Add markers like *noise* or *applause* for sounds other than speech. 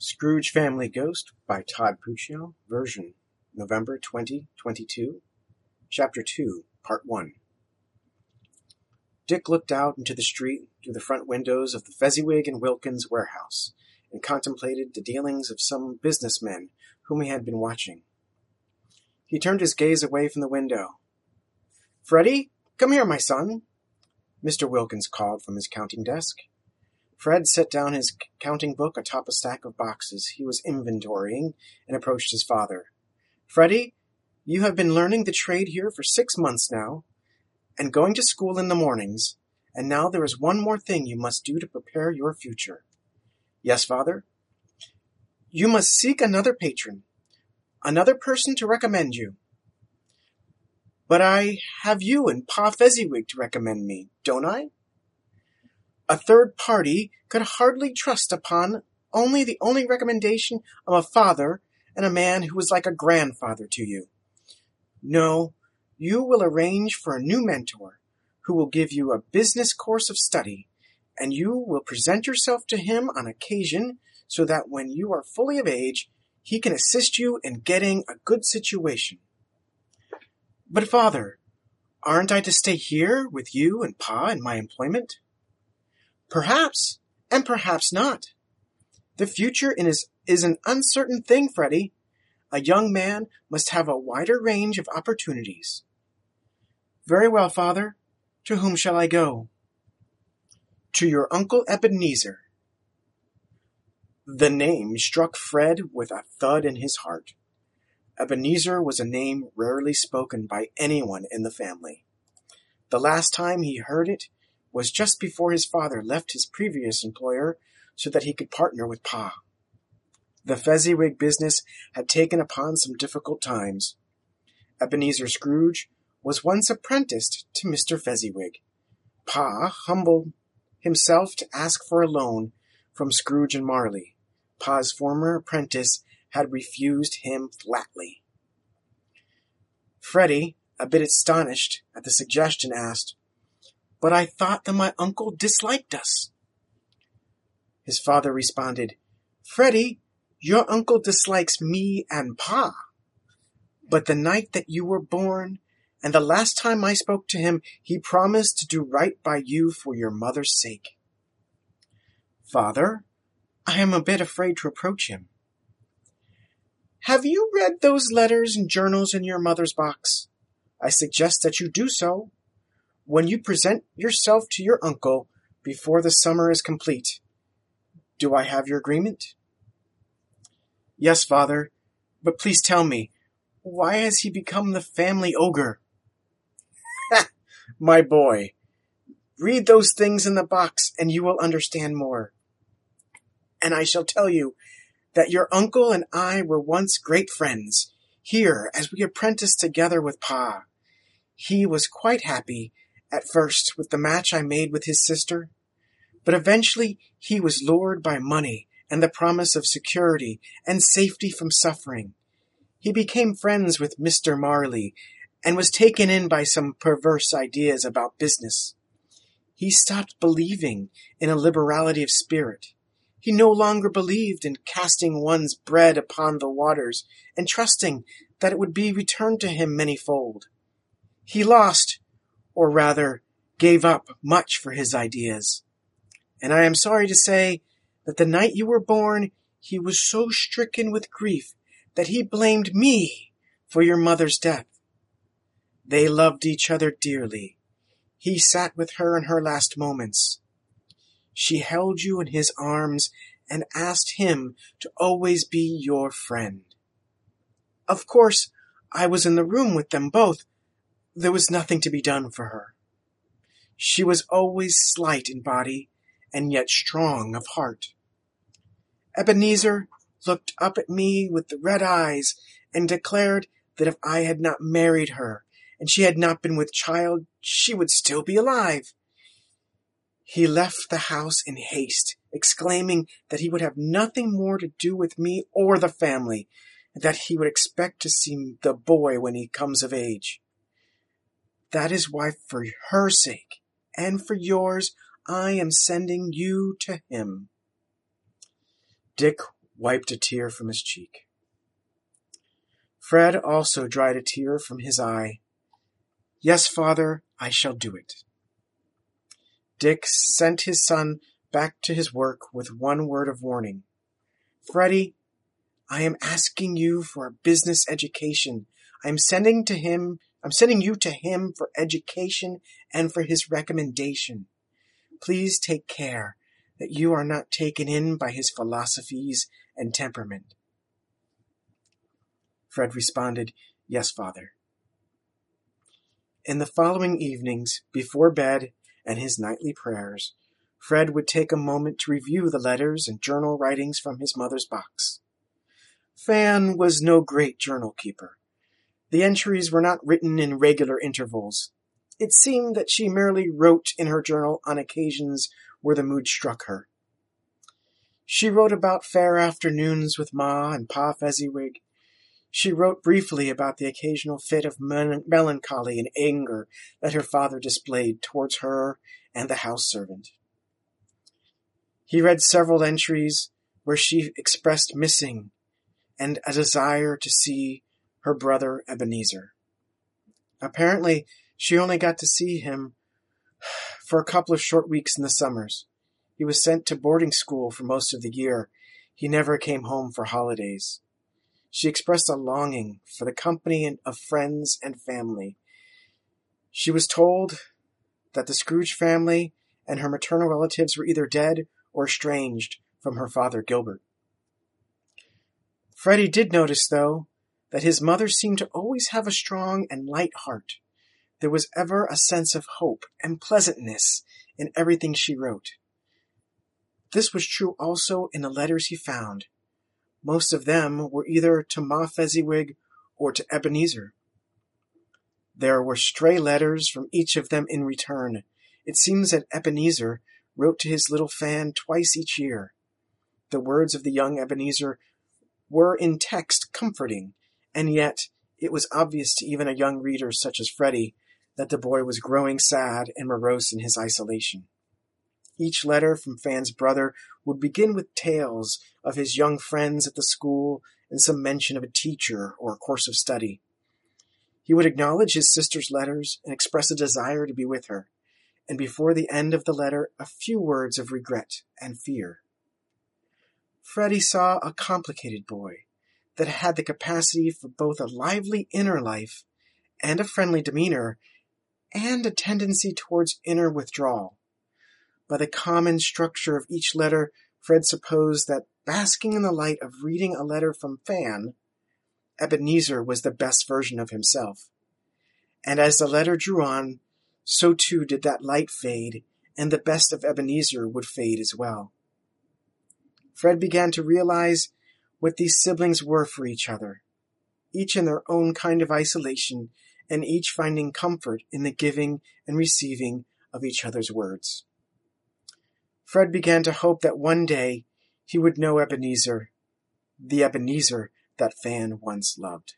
Scrooge Family Ghost by Todd Puccio, version November 2022, Chapter 2, Part 1. Dick looked out into the street through the front windows of the Fezziwig and Wilkins warehouse and contemplated the dealings of some businessmen whom he had been watching. He turned his gaze away from the window. Freddie, come here, my son, Mr. Wilkins called from his counting desk. Fred set down his counting book atop a stack of boxes he was inventorying and approached his father. Freddie, you have been learning the trade here for six months now, and going to school in the mornings, and now there is one more thing you must do to prepare your future. Yes, father? You must seek another patron, another person to recommend you. But I have you and Pa Fezziwig to recommend me, don't I? A third party could hardly trust upon only the only recommendation of a father and a man who was like a grandfather to you. No, you will arrange for a new mentor who will give you a business course of study, and you will present yourself to him on occasion so that when you are fully of age, he can assist you in getting a good situation. But, father, aren't I to stay here with you and Pa in my employment? Perhaps, and perhaps not. The future is, is an uncertain thing, Freddie. A young man must have a wider range of opportunities. Very well, father. To whom shall I go? To your uncle Ebenezer. The name struck Fred with a thud in his heart. Ebenezer was a name rarely spoken by anyone in the family. The last time he heard it, was just before his father left his previous employer so that he could partner with Pa. The Fezziwig business had taken upon some difficult times. Ebenezer Scrooge was once apprenticed to Mr. Fezziwig. Pa humbled himself to ask for a loan from Scrooge and Marley. Pa's former apprentice had refused him flatly. Freddie, a bit astonished at the suggestion, asked, but I thought that my uncle disliked us. His father responded, Freddie, your uncle dislikes me and Pa. But the night that you were born, and the last time I spoke to him, he promised to do right by you for your mother's sake. Father, I am a bit afraid to approach him. Have you read those letters and journals in your mother's box? I suggest that you do so when you present yourself to your uncle before the summer is complete. Do I have your agreement? Yes, father, but please tell me, why has he become the family ogre? Ha, *laughs* my boy, read those things in the box and you will understand more. And I shall tell you that your uncle and I were once great friends, here as we apprenticed together with Pa. He was quite happy at first with the match I made with his sister, but eventually he was lured by money and the promise of security and safety from suffering. He became friends with Mr. Marley and was taken in by some perverse ideas about business. He stopped believing in a liberality of spirit. He no longer believed in casting one's bread upon the waters and trusting that it would be returned to him manyfold. He lost or rather, gave up much for his ideas. And I am sorry to say that the night you were born, he was so stricken with grief that he blamed me for your mother's death. They loved each other dearly. He sat with her in her last moments. She held you in his arms and asked him to always be your friend. Of course, I was in the room with them both, there was nothing to be done for her. She was always slight in body and yet strong of heart. Ebenezer looked up at me with the red eyes and declared that if I had not married her and she had not been with child, she would still be alive. He left the house in haste, exclaiming that he would have nothing more to do with me or the family, and that he would expect to see the boy when he comes of age. That is why, for her sake and for yours, I am sending you to him. Dick wiped a tear from his cheek. Fred also dried a tear from his eye. Yes, father, I shall do it. Dick sent his son back to his work with one word of warning. Freddie, I am asking you for a business education. I am sending to him, I'm sending you to him for education and for his recommendation. Please take care that you are not taken in by his philosophies and temperament. Fred responded, Yes, father. In the following evenings, before bed and his nightly prayers, Fred would take a moment to review the letters and journal writings from his mother's box. Fan was no great journal keeper. The entries were not written in regular intervals. It seemed that she merely wrote in her journal on occasions where the mood struck her. She wrote about fair afternoons with Ma and Pa Fezziwig. She wrote briefly about the occasional fit of melancholy and anger that her father displayed towards her and the house servant. He read several entries where she expressed missing and a desire to see her brother Ebenezer. Apparently, she only got to see him for a couple of short weeks in the summers. He was sent to boarding school for most of the year. He never came home for holidays. She expressed a longing for the company of friends and family. She was told that the Scrooge family and her maternal relatives were either dead or estranged from her father Gilbert. Freddie did notice, though, that his mother seemed to always have a strong and light heart. There was ever a sense of hope and pleasantness in everything she wrote. This was true also in the letters he found. Most of them were either to Ma Fezziwig or to Ebenezer. There were stray letters from each of them in return. It seems that Ebenezer wrote to his little Fan twice each year. The words of the young Ebenezer were in text comforting, and yet it was obvious to even a young reader such as Freddie that the boy was growing sad and morose in his isolation. Each letter from Fan's brother would begin with tales of his young friends at the school and some mention of a teacher or a course of study. He would acknowledge his sister's letters and express a desire to be with her, and before the end of the letter, a few words of regret and fear. Freddie saw a complicated boy that had the capacity for both a lively inner life and a friendly demeanor and a tendency towards inner withdrawal. By the common structure of each letter, Fred supposed that, basking in the light of reading a letter from Fan, Ebenezer was the best version of himself. And as the letter drew on, so too did that light fade, and the best of Ebenezer would fade as well. Fred began to realize what these siblings were for each other, each in their own kind of isolation, and each finding comfort in the giving and receiving of each other's words. Fred began to hope that one day he would know Ebenezer, the Ebenezer that Fan once loved.